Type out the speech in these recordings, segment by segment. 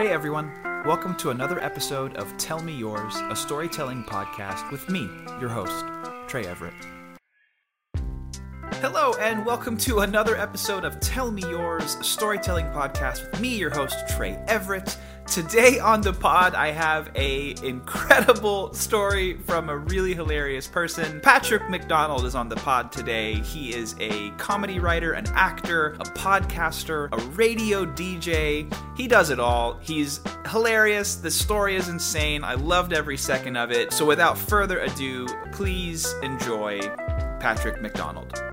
Hey everyone, welcome to another episode of Tell Me Yours, a storytelling podcast with me, your host, Trey Everett. Hello, and welcome to another episode of Tell Me Yours, a storytelling podcast with me, your host, Trey Everett. Today on the pod, I have a incredible story from a really hilarious person. Patrick McDonald is on the pod today. He is a comedy writer, an actor, a podcaster, a radio DJ. He does it all. He's hilarious. The story is insane. I loved every second of it. So without further ado, please enjoy Patrick McDonald.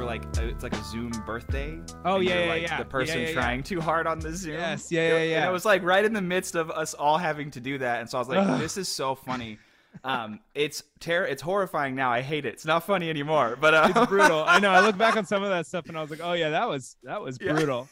Were like, uh, it's like a Zoom birthday. Oh, yeah, yeah, like yeah. The person Yeah, yeah, yeah. trying too hard on the Zoom. Yes, yeah, yeah, And it was like right in the midst of us all having to do that, and so I was like, Ugh. this is so funny. Um, it's ter- it's horrifying now. I hate it. It's not funny anymore. But uh, It's brutal. I know. I look back on some of that stuff and I was like, oh yeah, that was that was Yeah. brutal.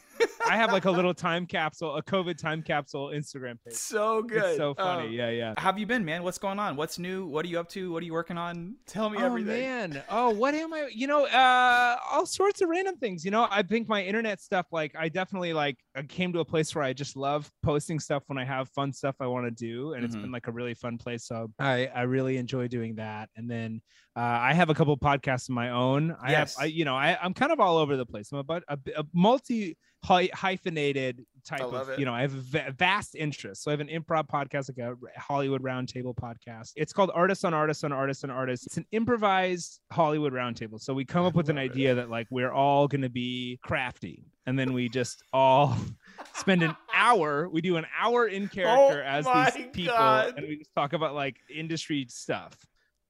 I have like a little time capsule, a COVID time capsule Instagram page. so good. It's so funny. Um, yeah, yeah. How have you been, man? What's going on? What's new? What are you up to? What are you working on? Tell me Oh everything. man. Oh, what am I? You know, uh, all sorts of random things. You know, I think my internet stuff, like, I definitely like I came to a place where I just love posting stuff when I have fun stuff I want to do, and it's Mhm. been like a really fun place. So I I really enjoy doing that. And then uh, I have a couple podcasts of my own. I Yes. have, I, you know, I I'm kind of all over the place. I'm about a, a multi hyphenated type I love of, it. you know, I have va- vast interests. So I have an improv podcast, like a Hollywood Roundtable podcast. It's called Artists on Artists on Artists on Artists. It's an improvised Hollywood Roundtable. So we come up with an love it. idea that like we're all going to be crafty, and then we just all spend an hour. We do an hour in character as Oh my these people, God. and we just talk about like industry stuff.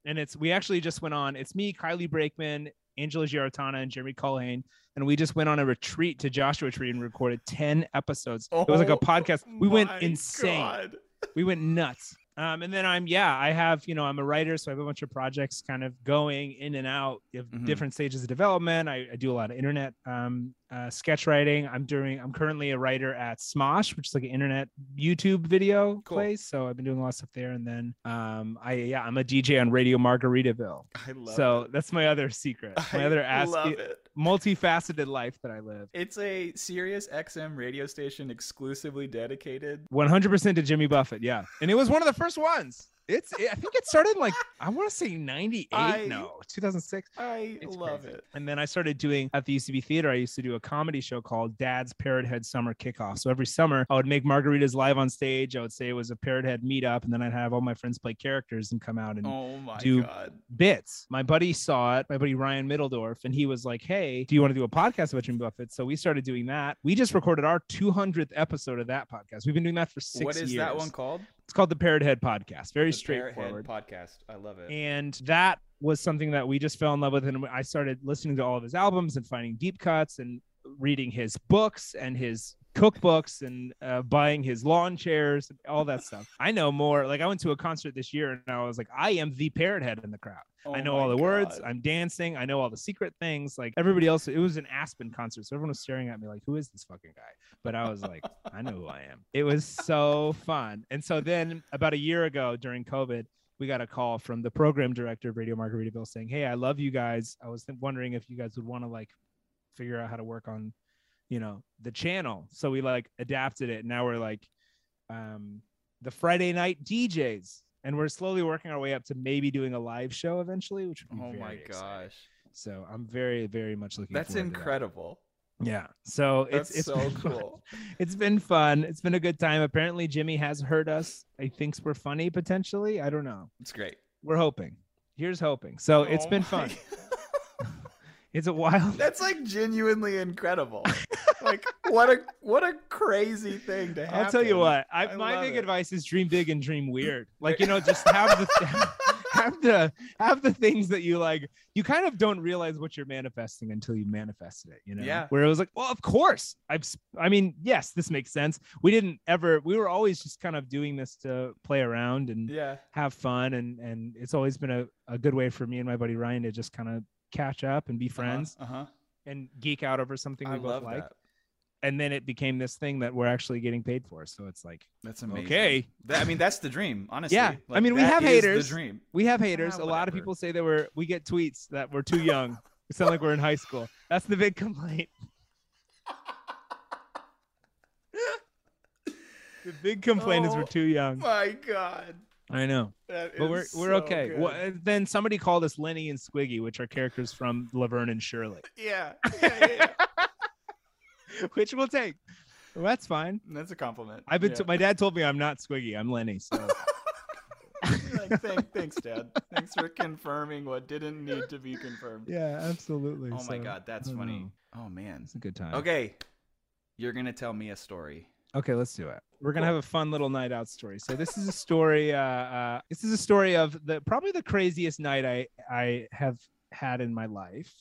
And it's we actually just went on. It's me, Kylie Brakeman, Angela Giarratana, and Jeremy Culhane, and we just went on a retreat to Joshua Tree and recorded ten episodes. it was like a Oh podcast. We went insane God. we went nuts. Um, and then I'm yeah, I have you know I'm a writer, so I have a bunch of projects kind of going in and out of Mhm. different stages of development. I, I do a lot of internet um, uh, sketch writing. I'm doing I'm currently a writer at Smosh, which is like an internet YouTube video Cool. place. So I've been doing a lot of stuff there. And then um, I yeah I'm a DJ on Radio Margaritaville. I love it. So it. that's my other secret, my I other it. multifaceted life that I live. It's a Sirius XM radio station exclusively dedicated. 100% to Jimmy Buffett. Yeah. And it was one of the first ones. It's, I think it started in like, I want to say 98. No, 2006. I It's love crazy. it. And then I started doing at the UCB Theater. I used to do a comedy show called Dad's Parrot Head Summer Kickoff. So every summer, I would make margaritas live on stage. I would say it was a Parrot Head meetup, and then I'd have all my friends play characters and come out and Oh my do god. bits. My buddy saw it, my buddy Ryan Middledorf, and he was like, Hey, do you want to do a podcast about Jimmy Buffett? So we started doing that. We just recorded our 200th episode of that podcast. We've been doing that for six What is years. that one called? It's called the Parrot Head Podcast. Very The Parrot Head straightforward. podcast. I love it. And that was something that we just fell in love with. And I started listening to all of his albums and finding deep cuts and reading his books and his cookbooks and uh, buying his lawn chairs and all that stuff. I know more. Like I went to a concert this year and I was like, I am the parrot head in the crowd. I Oh know all the words. I'm dancing. I know all the secret things. Like everybody else, it was an Aspen concert. So everyone was staring at me like, who is this fucking guy? But I was like, I know who I am. It was so fun. And so then about a year ago during COVID, we got a call from the program director of Radio Margaritaville saying, "Hey, I love you guys. I was wondering if you guys would want to like figure out how to work on, you know, the channel." So we like adapted it. Now we're like um the Friday night DJs, and we're slowly working our way up to maybe doing a live show eventually, which would be Oh my exciting. gosh. So I'm very, very much looking. That's forward to that. incredible. Yeah. So That's it's it's so been fun. cool. It's been fun. It's been a good time. Apparently, Jimmy has heard us. He thinks we're funny potentially. I don't know. It's great. We're hoping. Here's hoping. So it's oh been fun. It's a wild. That's like genuinely incredible. Like what a what a crazy thing to happen. I'll tell you what. I, I my big it. advice is dream big and dream weird. Like you know, just have the have the have the things that you like. You kind of don't realize what you're manifesting until you manifested it. You know. Yeah. Where it was like, well, of course. I've. s- I mean, yes, this makes sense. We didn't ever. We were always just kind of doing this to play around and Yeah. have fun, and and it's always been a, a good way for me and my buddy Ryan to just kind of catch up and be friends Uh huh. and geek out over something we I both love like. that. And then it became this thing that we're actually getting paid for. So it's like. That's amazing. Okay. That- I mean, that's the dream, honestly. Yeah, I mean, we have haters. The dream. We have haters. Ah, a lot of people say that we're we get tweets that we're too young. we sound like we're in high school. That's the big complaint. the big complaint is Oh we're too young. My God. I know, That but we're we're so okay. Well, and then somebody called us Lenny and Squiggy, which are characters from Laverne and Shirley, Yeah. yeah, yeah, yeah. which we'll take. Well, that's fine. That's a compliment. I've been. Yeah. To, my dad told me I'm not Squiggy. I'm Lenny. So like, thank, thanks, Dad. Thanks for confirming what didn't need to be confirmed. yeah, absolutely. Oh my God, that's funny. know. Oh man. It's a good time. Okay, you're gonna tell me a story. Okay, let's do it. We're gonna Cool. have a fun little night out story. So this is a story. Uh, uh, this is a story of the probably the craziest night I I have had in my life.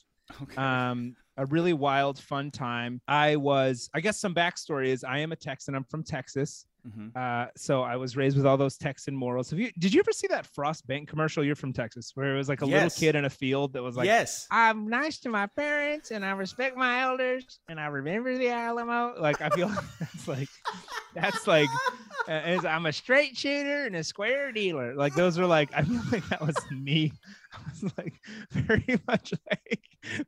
Okay. Um, a really wild, fun time. I was. I guess some backstory is I am a Texan. I'm from Texas. Mhm. Uh, so I was raised with all those Texan morals. Have you? Did you ever see that Frost Bank commercial? You're from Texas, where it was like a little kid in a field that was like, yes. I'm nice to my parents and I respect my elders and I remember the Alamo. Like I feel that's like that's like I'm a straight shooter and a square dealer. Like those are like I feel like that was me. I was like very much like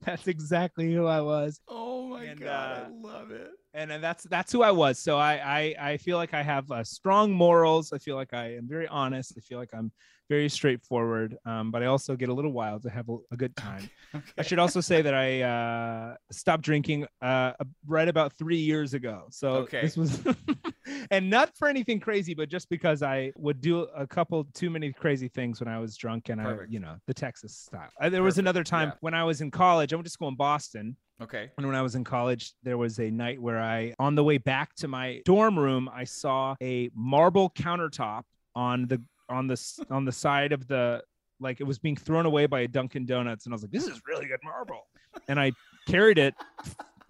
that's exactly who I was. Oh my And, God, uh, I love it. And, and that's that's who I was. So I I, I feel like I have uh, strong morals. I feel like I am very honest. I feel like I'm very straightforward. Um, but I also get a little wild to have a, a good time. I should also say that I uh, stopped drinking uh, right about three years ago. So Okay. this was, and not for anything crazy, but just because I would do a couple too many crazy things when I was drunk, and Perfect. I, you know, the Texas style. Uh, there was another time Yeah. when I was in college. I went to school in Boston, Okay. and when I was in college, there was a night where I, on the way back to my dorm room, I saw a marble countertop on the on the on the side of the like it was being thrown away by a Dunkin' Donuts, and I was like, "This is really good marble," and I carried it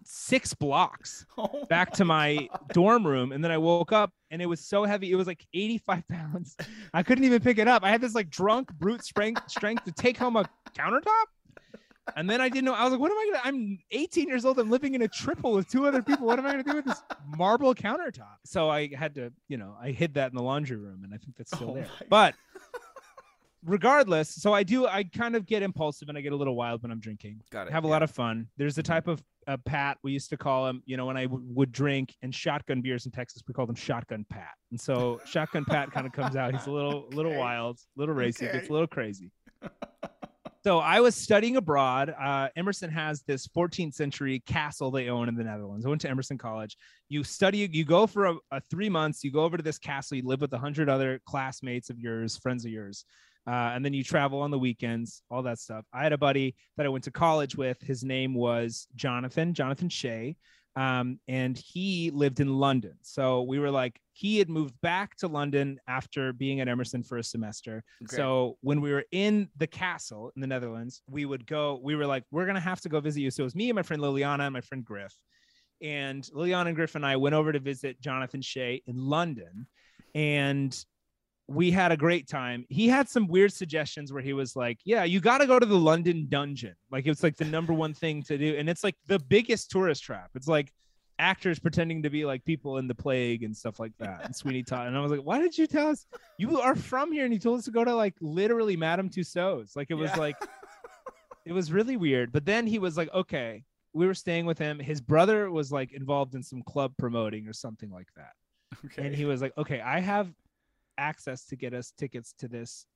six blocks Oh back to my dorm room, and then I woke up and it was so heavy, it was like 85 pounds. I couldn't even pick it up. I had this like drunk brute strength strength to take home a countertop. And then I didn't know. I was like, what am I gonna? I'm 18 years old. I'm living in a triple with two other people. What am I gonna do with this marble countertop? So I had to, you know, I hid that in the laundry room, and I think that's still Oh there. But regardless, so I do. I kind of get impulsive and I get a little wild when I'm drinking. Got it. Have a yeah. lot of fun. There's a type of uh, Pat we used to call him. You know, when I w- would drink and shotgun beers in Texas, we called him Shotgun Pat. And so Shotgun Pat kind of comes out. He's a little, little Okay. wild, little racy, Okay. gets a little crazy. So I was studying abroad. Uh, Emerson has this 14th century castle they own in the Netherlands. I went to Emerson College. You study, you go for a, a three months. You go over to this castle. You live with a hundred other classmates of yours, friends of yours, uh, and then you travel on the weekends. All that stuff. I had a buddy that I went to college with. His name was Jonathan, Jonathan Shea, um, and he lived in London. So we were like, he had moved back to London after being at Emerson for a semester. Okay. So when we were in the castle in the Netherlands, we would go, we were like, we're going to have to go visit you. So it was me and my friend Liliana and my friend Griff. And Liliana and Griff and I went over to visit Jonathan Shea in London. And we had a great time. He had some weird suggestions where he was like, Yeah, you got to go to the London dungeon. Like it's like the number one thing to do. And it's like the biggest tourist trap. It's like actors pretending to be like people in the plague and stuff like that and sweeney todd and i was like why did you tell us you are from here and you told us to go to like literally madame tussauds like it was Yeah. like it was really weird but then he was like okay we were staying with him his brother was like involved in some club promoting or something like that Okay. and he was like okay i have access to get us tickets to this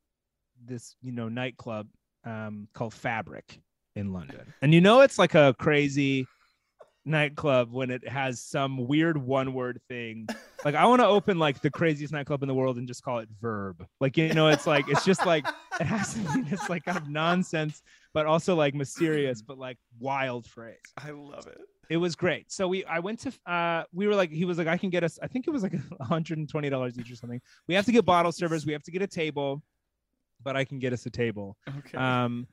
this you know nightclub um called fabric in london. And you know it's like a crazy nightclub when it has some weird one word thing. Like i want to open like the craziest nightclub in the world and just call it verb. Like you know it's like it's just like it has to be this like kind of nonsense but also like mysterious but like wild phrase. I love it. It was great. So we I went to uh we were like he was like I can get us I think it was like $120 each or something. We have to get bottle servers, we have to get a table, but I can get us a table. Okay. Um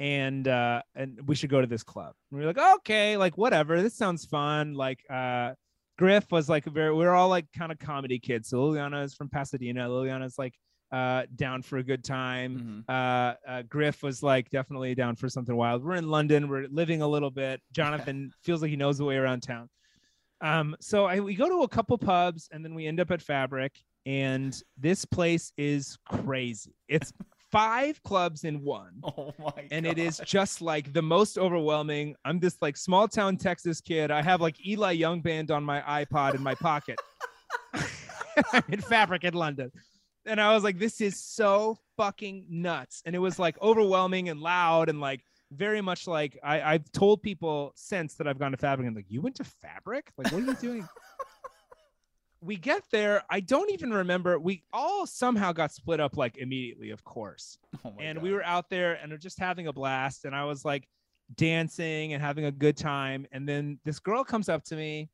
and uh and we should go to this club. And we were like, "Okay, like whatever. This sounds fun." Like uh Griff was like very we are all like kind of comedy kids. So Liliana is from Pasadena. Liliana's like uh down for a good time. Mhm. uh, uh griff was like definitely down for something wild. We're in london. We're living a little bit. Jonathan feels like he knows the way around town. Um so I, we go to a couple pubs and then we end up at fabric and this place is crazy. It's five clubs in one. Oh my and it is just like the most overwhelming. I'm this like small town texas kid. I have like eli young band on my ipod in my pocket. I'm in fabric in london and i was like this is so fucking nuts. And it was like overwhelming and loud and like very much like I, i've told people since that i've gone to fabric and like you went to fabric? Like what are you doing? We get there i don't even remember we all somehow got split up like immediately of course. Oh and God. we were out there and just having a blast and i was like dancing and having a good time. And then this girl comes up to me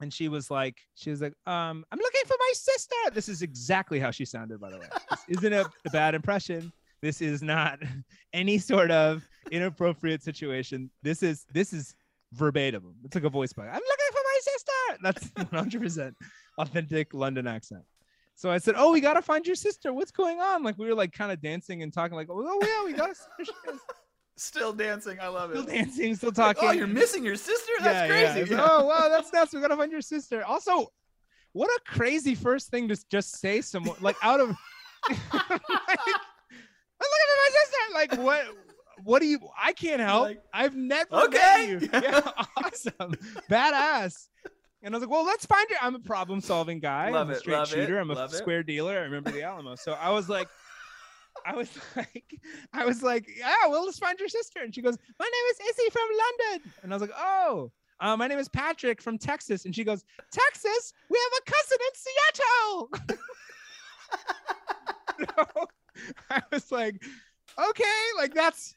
and she was like she was like um i'm looking for my sister. This is exactly how she sounded by the way. This isn't a, a bad impression. This is not any sort of inappropriate situation. This is this is verbatim. It's like a voice bug i'm looking for my sister. That's 100% authentic london accent. So I said, "Oh, we gotta find your sister. What's going on?" Like we were like kind of dancing and talking, like, "Oh yeah, we got a sister." She goes, still dancing. I love it. Still dancing, still Like, oh, talking. oh, you're missing your sister? That's Yeah, yeah. crazy. It's, Oh wow, that's nuts. We gotta find your sister. Also, what a crazy first thing to just say someone like out of like, looking for my sister. Like what? What do you? I can't help. Like, I've never okay. met you. Yeah, awesome, badass. And I was like, well, let's find her. I'm a problem solving guy. Love I'm a it, straight it, shooter. I'm a love it. square dealer. I remember the Alamo. So I was like, I was like, I was like, yeah, well, let's find your sister. And she goes, my name is Izzy from London. And I was like, oh, uh, my name is Patrick from Texas. And she goes, Texas? We have a cousin in Seattle. No. I was like, okay, like that's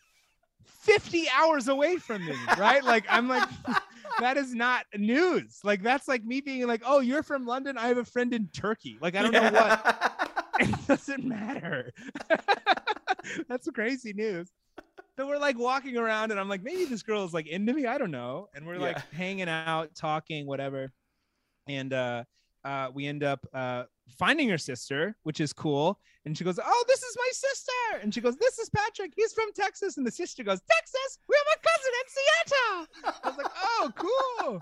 50 hours away from me, right? Like, I'm like, that is not news. Like, that's like me being like, oh, you're from London. I have a friend in Turkey. Like, I don't know what it doesn't matter. That's crazy news. So we're like walking around, and I'm like, maybe this girl is like into me. I don't know. And we're like hanging out, talking, whatever. And uh, uh, we end up uh, finding her sister, which is cool. And she goes, "Oh, this is my sister." And she goes, "This is Patrick. He's from Texas." And the sister goes, "Texas? We have a cousin in Seattle." I was like, "Oh, cool."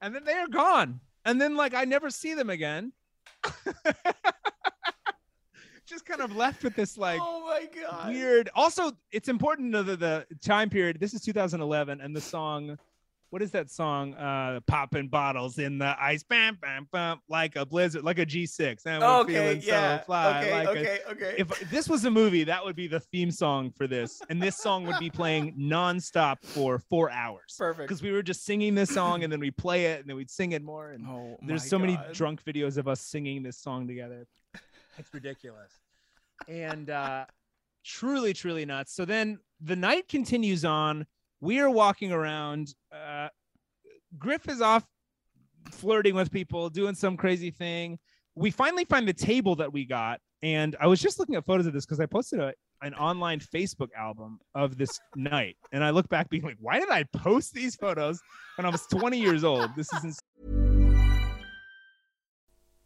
And then they are gone. And then like I never see them again. Just kind of left with this like oh my god. weird. Also, it's important to know that the time period. This is 2011, and the song, what is that song? Uh, popping bottles in the ice, bam, bam, bam, like a blizzard, like a G6. And we're Okay, feeling yeah. so fly. okay, like a- okay, okay. if this was a movie, that would be the theme song for this, and this song would be playing nonstop for four hours. Perfect. Because we were just singing this song, and then we play it, and then we'd sing it more. And oh, there's so many drunk videos of us singing this song together. It's ridiculous. And uh truly, truly nuts. So then the night continues on. We are walking around. Uh Griff is off flirting with people, doing some crazy thing. We finally find the table that we got. And I was just looking at photos of this because I posted a, an online Facebook album of this night. And I look back being like, why did I post these photos when I was 20 years old? This is.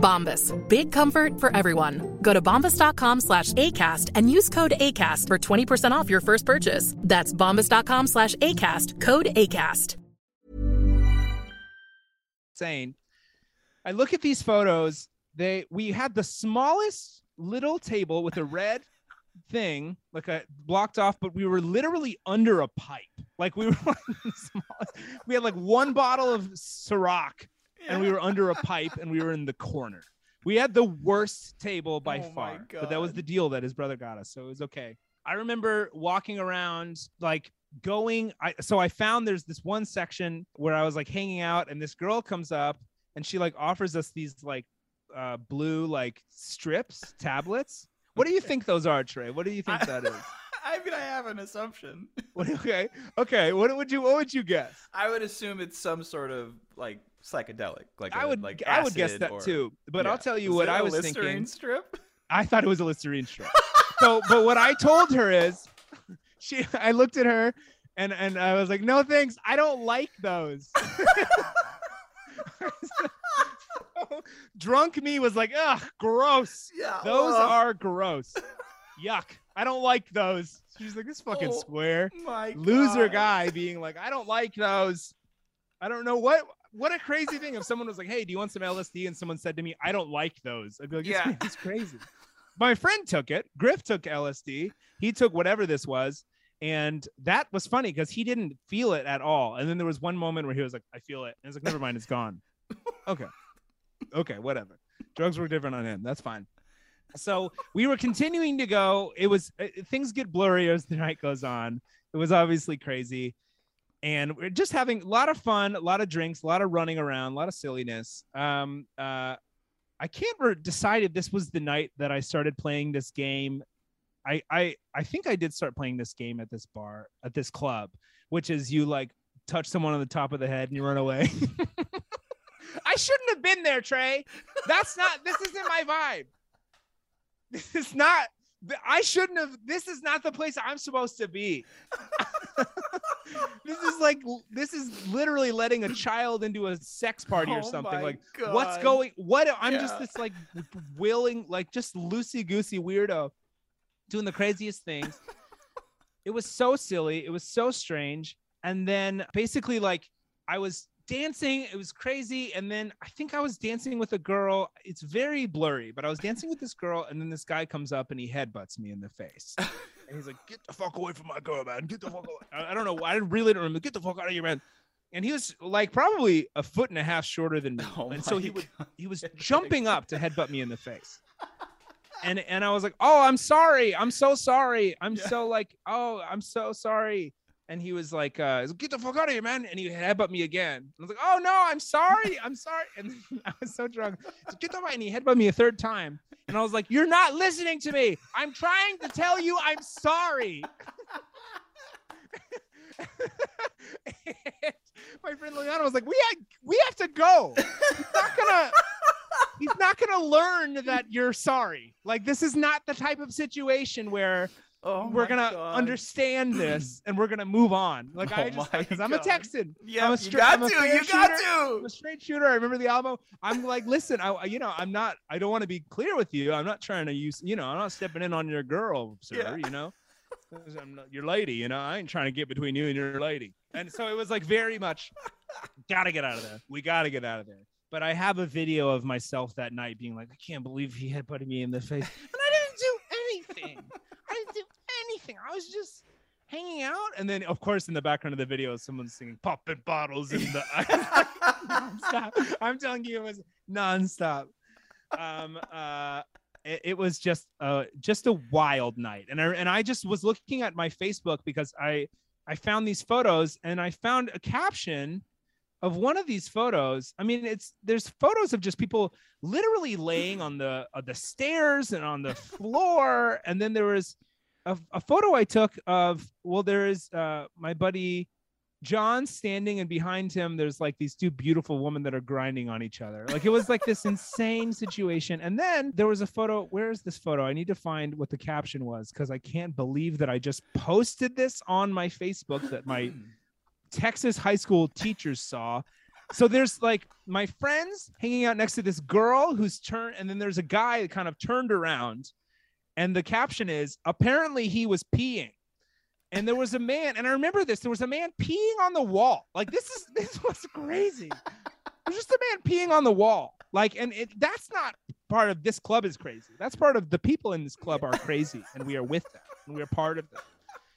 Bombas. Big comfort for everyone. Go to bombas.com slash ACAST and use code ACAST for 20% off your first purchase. That's bombas.com slash ACAST. Code ACAST. Saying, I look at these photos. They we had the smallest little table with a red thing, like a blocked off, but we were literally under a pipe. Like we were like the smallest- we had like one bottle of Ciroc and we were under a pipe and we were in the corner. We had the worst table by Oh far, but that was the deal that his brother got us, so it was okay. I remember walking around like going I so I found there's this one section where I was like hanging out and this girl comes up and she like offers us these like uh blue like strips, tablets. What do you think those are, Trey? What do you think that is? I mean, I have an assumption. Okay. Okay. What would you what would you guess? I would assume it's some sort of like psychedelic. Like I a- would like I would guess that or- too. But Yeah. I'll tell you what I was Listerine thinking. strip. I thought it was a Listerine strip. so, but what I told her is, she, I looked at her, and and I was like, no thanks, I don't like those. Drunk me was like, ugh, gross. Yeah, those ugh. are gross. Yuck. I don't like those. She's like, this fucking Oh square My loser God. guy being like, I don't like those. I don't know what what a crazy thing if someone was like, Hey, do you want some LSD? And someone said to me, I don't like those. I'd be like, Yeah. It's crazy. My friend took it. Griff took LSD. He took whatever this was. And that was funny because he didn't feel it at all. And then there was one moment where he was like, I feel it. And it's like, never mind, it's gone. Okay. Okay, whatever. Drugs were different on him. That's fine. So we were continuing to go. It was uh, things get blurry as the night goes on. It was obviously crazy. And we're just having a lot of fun, a lot of drinks, a lot of running around, a lot of silliness. Um, uh, I can't re- decide if this was the night that I started playing this game. I, I I think I did start playing this game at this bar at this club, which is you like touch someone on the top of the head and you run away. I shouldn't have been there, Trey. That's not. This isn't my vibe. This is not. I shouldn't have. This is not the place I'm supposed to be. this is like. This is literally letting a child into a sex party or Oh something. Like, what's going? What? I'm just this like willing, like just loosey goosey weirdo, doing the craziest things. it was so silly. It was so strange. And then basically, like, I was dancing. It was crazy. And then I think I was dancing with a girl. It's very blurry, but I was dancing with this girl. And then this guy comes up and he headbutts me in the face. and he's like, Get the fuck away from my girl, man. Get the fuck away. I, I don't know. I really don't remember. Get the fuck out of here, man. And he was like probably a foot and a half shorter than me. Oh and so he would God. he was jumping up to headbutt me in the face. And and I was like, "Oh, I'm sorry. I'm so sorry. I'm so like, oh, I'm so sorry." And he was like, uh, "Get the fuck out of here, man!" And he headbutt me again. I was like, "Oh no, I'm sorry. I'm sorry." And I was so drunk. So get the fuck. And he headbutt me a third time. And I was like, "You're not listening to me. I'm trying to tell you I'm sorry." And my friend Leona was like, "We had, we have to go. He's not gonna, he's not gonna learn that you're sorry. Like this is not the type of situation where Oh we're gonna God. understand this and we're gonna move on. Like I Oh just my because I'm a Texan. Yeah, I'm a you got I'm a to, you got shooter. to. I'm a straight shooter. I remember the Alamo. I'm like, listen, I you know, I'm not. I don't want to be clear with you. I'm not trying to use. You know, I'm not stepping in on your girl, sir. Yeah. You know. I'm not your lady, you know. I ain't trying to get between you and your lady. And so it was like very much, gotta get out of there. We gotta get out of there. But I have a video of myself that night being like, I can't believe he had put me in the face, and I didn't do anything. I didn't do anything. I was just hanging out, and then of course in the background of the video, someone's singing "Popping Bottles" in the. nonstop. I'm telling you, it was nonstop. Um, uh, it, it was just uh just a wild night and I and I just was looking at my Facebook because I I found these photos and I found a caption of one of these photos. I mean, it's there's photos of just people literally laying on the uh, the stairs and on the floor, and then there was a, a photo I took of well, there is uh my buddy John standing, and behind him, there's like these two beautiful women that are grinding on each other. Like it was like this insane situation. And then there was a photo. Where is this photo? I need to find what the caption was because I can't believe that I just posted this on my Facebook that my Texas high school teachers saw. So there's like my friends hanging out next to this girl who's turned, and then there's a guy that kind of turned around, and the caption is apparently he was peeing. And there was a man and i remember this there was a man peeing on the wall. Like this is this was crazy. There's just a man peeing on the wall. Like and it, that's not part of this club is crazy. That's part of the people in this club are crazy and we are with them and we are part of them.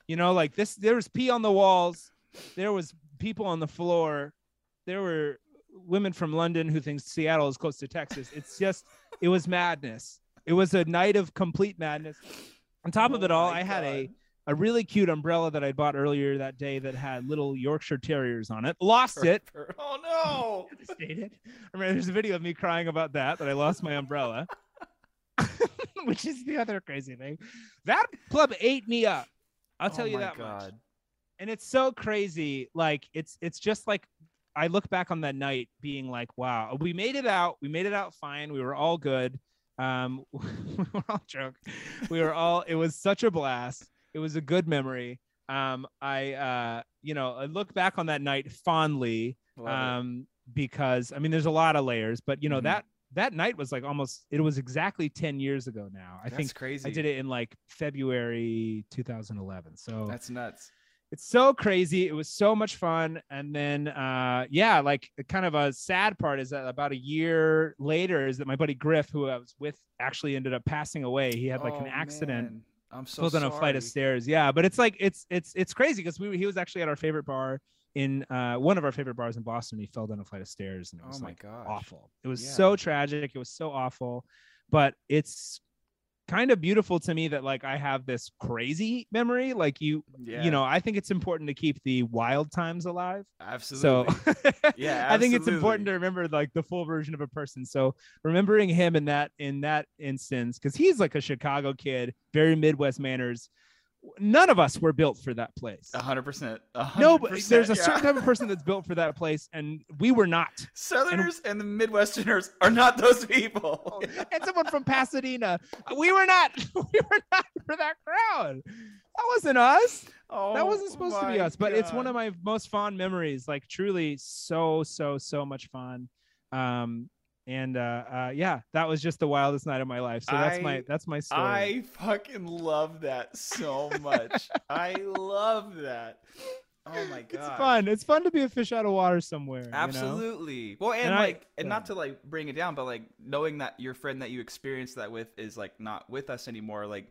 You know like this there was pee on the walls. There was people on the floor. There were women from london who thinks seattle is close to texas. It's just it was madness it was a night of complete madness on top of it all i had a a really cute umbrella that I bought earlier that day that had little Yorkshire Terriers on it. Lost it. Oh no! Devastated. I mean, there's a video of me crying about that. That I lost my umbrella, which is the other crazy thing. That club ate me up. I'll tell Oh you that much. God. And it's so crazy. Like it's it's just like I look back on that night being like, wow, we made it out. We made it out fine. We were all good. Um, we were all drunk. We were all. It was such a blast. It was a good memory. Um, I uh, you know, I look back on that night fondly. Um, because I mean, there's a lot of layers, but you know Mhm. that that night was like almost. It was exactly ten years ago now. I That's think crazy. I did it in like February 2011. So That's nuts. It's so crazy. It was so much fun. And then, uh, yeah, like kind of a sad part is that about a year later is that my buddy Griff, who I was with, actually ended up passing away. He had like an Oh, accident. man. I'm so fell down a flight of stairs. Yeah, but it's like it's it's it's crazy because we he was actually at our favorite bar in uh, one of our favorite bars in Boston. He fell down a flight of stairs and it Oh was my like gosh. awful. It was Yeah. so tragic. It was so awful, but it's kind of beautiful to me that like I have this crazy memory. Like you, Yeah. you know, I think it's important to keep the wild times alive. Absolutely. So Yeah, I think it's important to remember like the full version of a person. So remembering him in that in that instance, because he's like a Chicago kid, very Midwest manners. None of us were built for that place. A hundred percent. No, but there's a yeah. certain type of person that's built for that place, and we were not. Southerners and, the Midwesterners are not those people. and someone from Pasadena, we were not. We were not for that crowd. That wasn't us. Oh, that wasn't supposed to be us. But it's one of my most fond memories. Like truly, so so so much fun. Um, and uh, uh, yeah, that was just the wildest night of my life. So that's I- my that's my story. I fucking love that so much. I love that. Oh my god. it's fun. It's fun to be a fish out of water somewhere. you know? Absolutely. Well, and, And I- like, and not to like bring it down, but like knowing that your friend that you experienced that with is like not with us anymore. Like,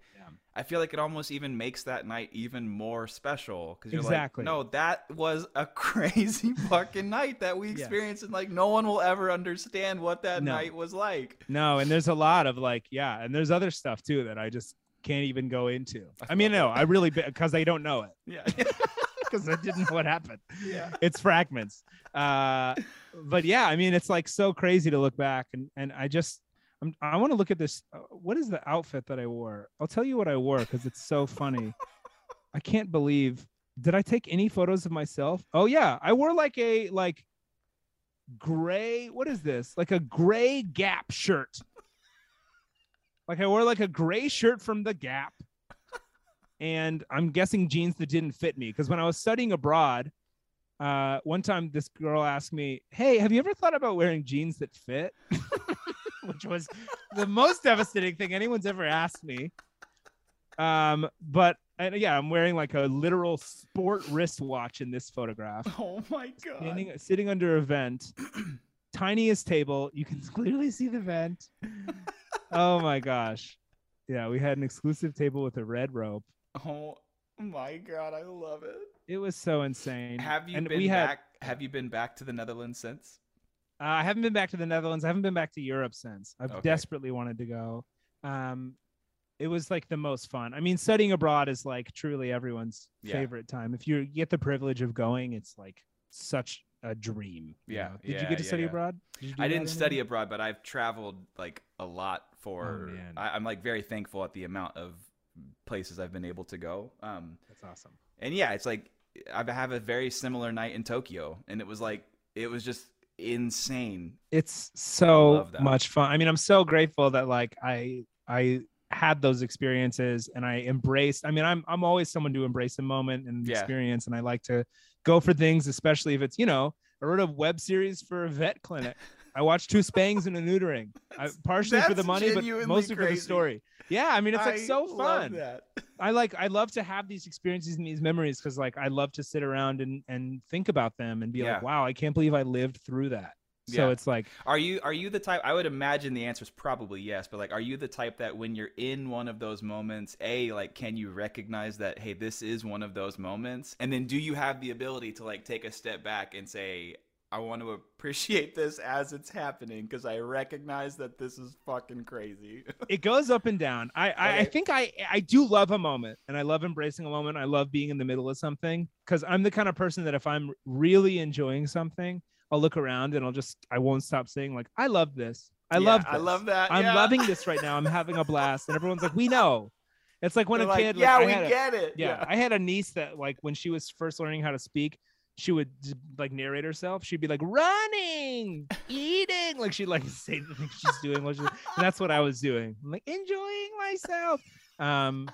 I feel like it almost even makes that night even more special because you're Exactly. like, no, that was a crazy fucking night that we Yes. experienced, and like no one will ever understand what that No. night was like. No, and there's a lot of like, yeah, and there's other stuff too that I just can't even go into. I mean, no, I really because I don't know it. Yeah. because I didn't know what happened. Yeah. It's fragments. Uh, but yeah, I mean, it's like so crazy to look back, and and I just. I'm, I want to look at this. Uh, what is the outfit that I wore? I'll tell you what I wore because it's so funny. I can't believe. Did I take any photos of myself? Oh yeah, I wore like a like gray. What is this? Like a gray Gap shirt. Like I wore like a gray shirt from the Gap, and I'm guessing jeans that didn't fit me because when I was studying abroad, uh, one time this girl asked me, "Hey, have you ever thought about wearing jeans that fit?" Which was the most devastating thing anyone's ever asked me. Um, but and yeah, I'm wearing like a literal sport wristwatch in this photograph. Oh my god. Standing, sitting under a vent, tiniest table. You can clearly see the vent. oh my gosh. Yeah, we had an exclusive table with a red rope. Oh my god, I love it. It was so insane. Have you and been we had, back? Have you been back to the Netherlands since? Uh, I haven't been back to the Netherlands. I haven't been back to Europe since. I've Okay. desperately wanted to go. Um, it was like the most fun. I mean, studying abroad is like truly everyone's Yeah. favorite time. If you get the privilege of going, it's like such a dream. Yeah. know? Did yeah, you get to yeah, study abroad? Did I didn't study abroad, but I've traveled like a lot for. Oh. I, I'm like very thankful at the amount of places I've been able to go. Um, That's awesome. and yeah, it's like I have a very similar night in Tokyo, and it was like it was just insane. It's so much fun. I mean, I'm so grateful that like I I had those experiences and I embraced. I mean, I'm I'm always someone to embrace a moment and Yeah. experience, and I like to go for things, especially if it's you know I wrote a web series for a vet clinic. I watched two spays and a neutering, I, partially for the money, but genuinely mostly for the story. Yeah, I mean, it's like I so love fun. that. I like I love to have these experiences and these memories because like I love to sit around and and think about them and be Yeah. like, wow, I can't believe I lived through that. So Yeah. it's like Are you are you the type? I would imagine the answer is probably yes, but like, are you the type that when you're in one of those moments, a like, can you recognize that hey, this is one of those moments, and then do you have the ability to like take a step back and say, I want to appreciate this as it's happening because I recognize that this is fucking crazy. it goes up and down. I, I, I think I I do love a moment and I love embracing a moment. I love being in the middle of something because I'm the kind of person that if I'm really enjoying something, I'll look around and I'll just I won't stop saying like I love this. I Yeah, love I love that, I'm yeah. loving this right now. I'm having a blast. And everyone's like, we know. It's like when They're a like, kid yeah, like, I we a- get it. yeah, Yeah. I had a niece that like when she was first learning how to speak, she would like narrate herself. She'd be like running, eating, like she'd like say the things she's doing. While she's, and that's what I was doing. I'm like enjoying myself. Um,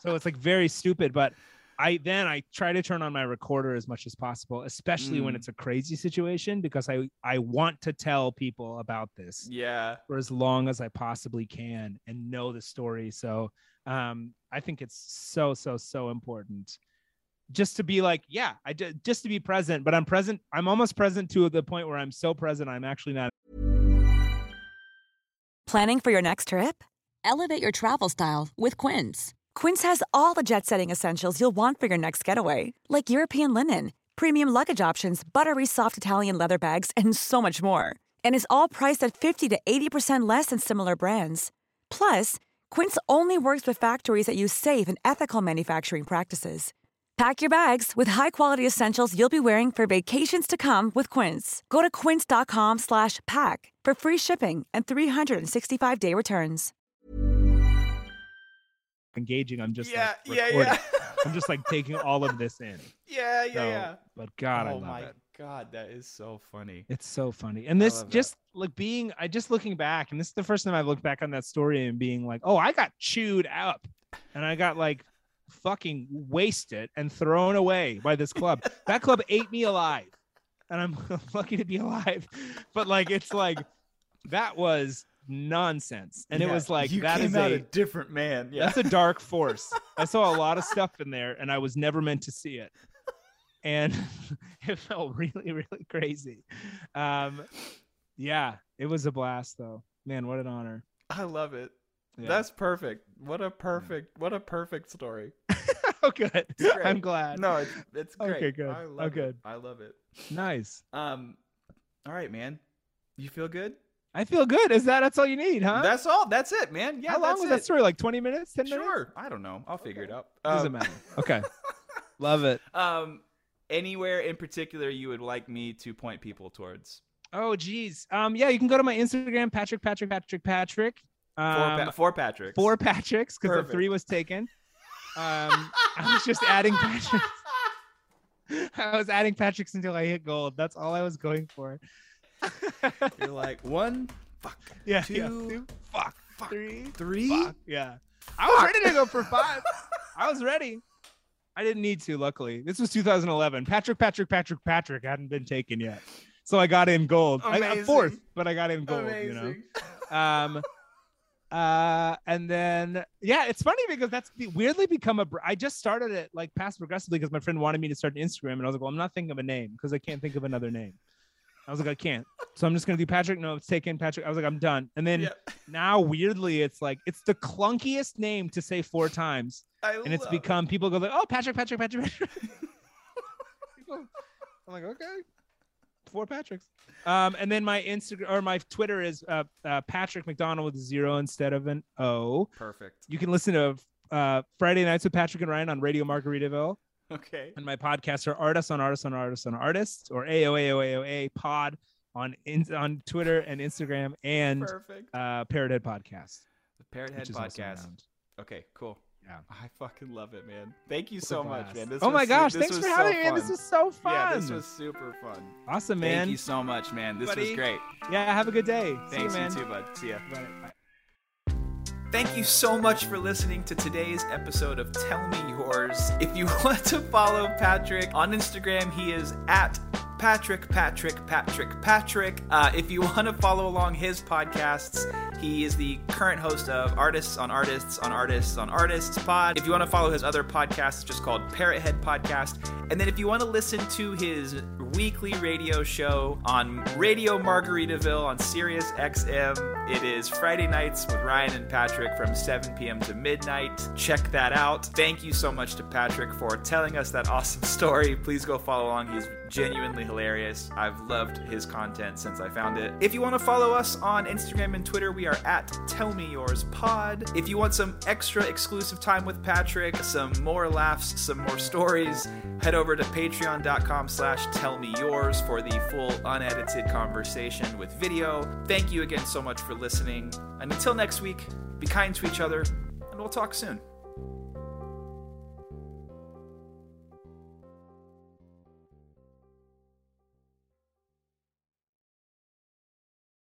so it's like very stupid, but I then I try to turn on my recorder as much as possible, especially when Mm. it's a crazy situation, because I I want to tell people about this Yeah. for as long as I possibly can and know the story. So um, I think it's so so so important just to be like, yeah, I ju- just to be present. But I'm present. I'm almost present to the point where I'm so present I'm actually not. Planning for your next trip? Elevate your travel style with Quince. Quince has all the jet setting essentials you'll want for your next getaway, like European linen, premium luggage options, buttery soft Italian leather bags, and so much more. And is all priced at 50 to 80% less than similar brands. Plus, Quince only works with factories that use safe and ethical manufacturing practices. Pack your bags with high-quality essentials you'll be wearing for vacations to come with Quince. Go to quince.com slash pack for free shipping and 365-day returns. engaging. I'm just Yeah, like yeah, recording. yeah. I'm just like taking all of this in. Yeah, yeah, So, yeah. But God, I oh love oh my it. god, that is so funny. It's so funny. And this love that. just like being, I just looking back, and this is the first time I've looked back on that story and being like, oh, I got chewed up and I got like fucking wasted and thrown away by this club. that club ate me alive. And I'm lucky to be alive. But like, it's like, that was nonsense. And it was like you that came is out a a different man. Yeah. that's a dark force. I saw a lot of stuff in there, and I was never meant to see it. And it felt really, really crazy. Um, yeah, it was a blast, though. Man, what an honor. I love it. Yeah. That's perfect. What a perfect, what a perfect story. oh, good. I'm glad. No, it's it's great. Okay, good. I Oh, love it. good. I love it. Nice. Um, all right, man. You feel good? I feel good. Is that that's all you need, huh? That's all. That's it, man. Yeah. How long that's was it. that story? Like 20 minutes? 10 minutes? Sure. I don't know. I'll figure it out. Doesn't Um, matter. Okay. Love it. Um, anywhere in particular you would like me to point people towards? Oh, geez. Um, yeah, you can go to my Instagram, Patrick, Patrick, Patrick, Patrick. Four, Um, pa- four Patricks. four Patricks because the three was taken. Um, I was just adding Patricks. I was adding Patricks until I hit gold. That's all I was going for. You're like one, fuck, Yeah, two, yeah. Two, fuck, three, three. fuck. Yeah. I was ready to go for five. I was ready. I didn't need to, luckily. This was 2011. Patrick, Patrick, Patrick, Patrick hadn't been taken yet. So I got in gold. I got fourth, but I got in gold, Amazing. you know. Um uh and then yeah, it's funny because that's weirdly become a I just started it like past progressively because my friend wanted me to start an Instagram and I was like, well, I'm not thinking of a name because I can't think of another name. I was like, I can't. So I'm just gonna do Patrick. No, it's taken Patrick. I was like, I'm done. And then Yep. now weirdly, it's like it's the clunkiest name to say four times. I And it's love it. become people go like, oh Patrick, Patrick, Patrick, Patrick. I'm like, okay. Four Patricks. Um, and then my Instagram or my Twitter is uh, uh, Patrick McDonald with a zero instead of an O. Perfect. You can listen to uh, Friday Nights with Patrick and Ryan on Radio Margaritaville. Okay. And my podcasts are Artists on Artists on Artists on Artists or AOAOAOA Pod on in, on Twitter and Instagram and Perfect. uh, Parrot Head Podcast. The Parrot Head which is also podcast. Okay, cool. Yeah. I fucking love it, man. Thank you so much, man. This oh my su- gosh, thanks for so having me. man. This was so fun. Yeah, this was super fun. awesome, man. Thank you so much, man. This was great. Yeah, have a good day. Thanks, you, you, man. too, bud. See ya. Bye. Bye. Thank you so much for listening to today's episode of Tell Me Yours. If you want to follow Patrick on Instagram, he is at Patrick, Patrick, Patrick, Patrick. Uh, if you want to follow along his podcasts, he is the current host of Artists on Artists on Artists on Artists Pod. If you want to follow his other podcast, it's just called Parrot Head Podcast. And then if you want to listen to his weekly radio show on Radio Margaritaville on Sirius XM, it is Friday nights with Ryan and Patrick from 7 p.m. to midnight. Check that out. Thank you so much to Patrick for telling us that awesome story. Please go follow along. He's genuinely hilarious. I've loved his content since I found it. If you want to follow us on Instagram and Twitter, we are at Tell Me Yours Pod. If you want some extra exclusive time with Patrick, some more laughs, some more stories, head over to patreon.com slash tell me yours for the full unedited conversation with video. Thank you again so much for listening. And until next week, be kind to each other, and we'll talk soon.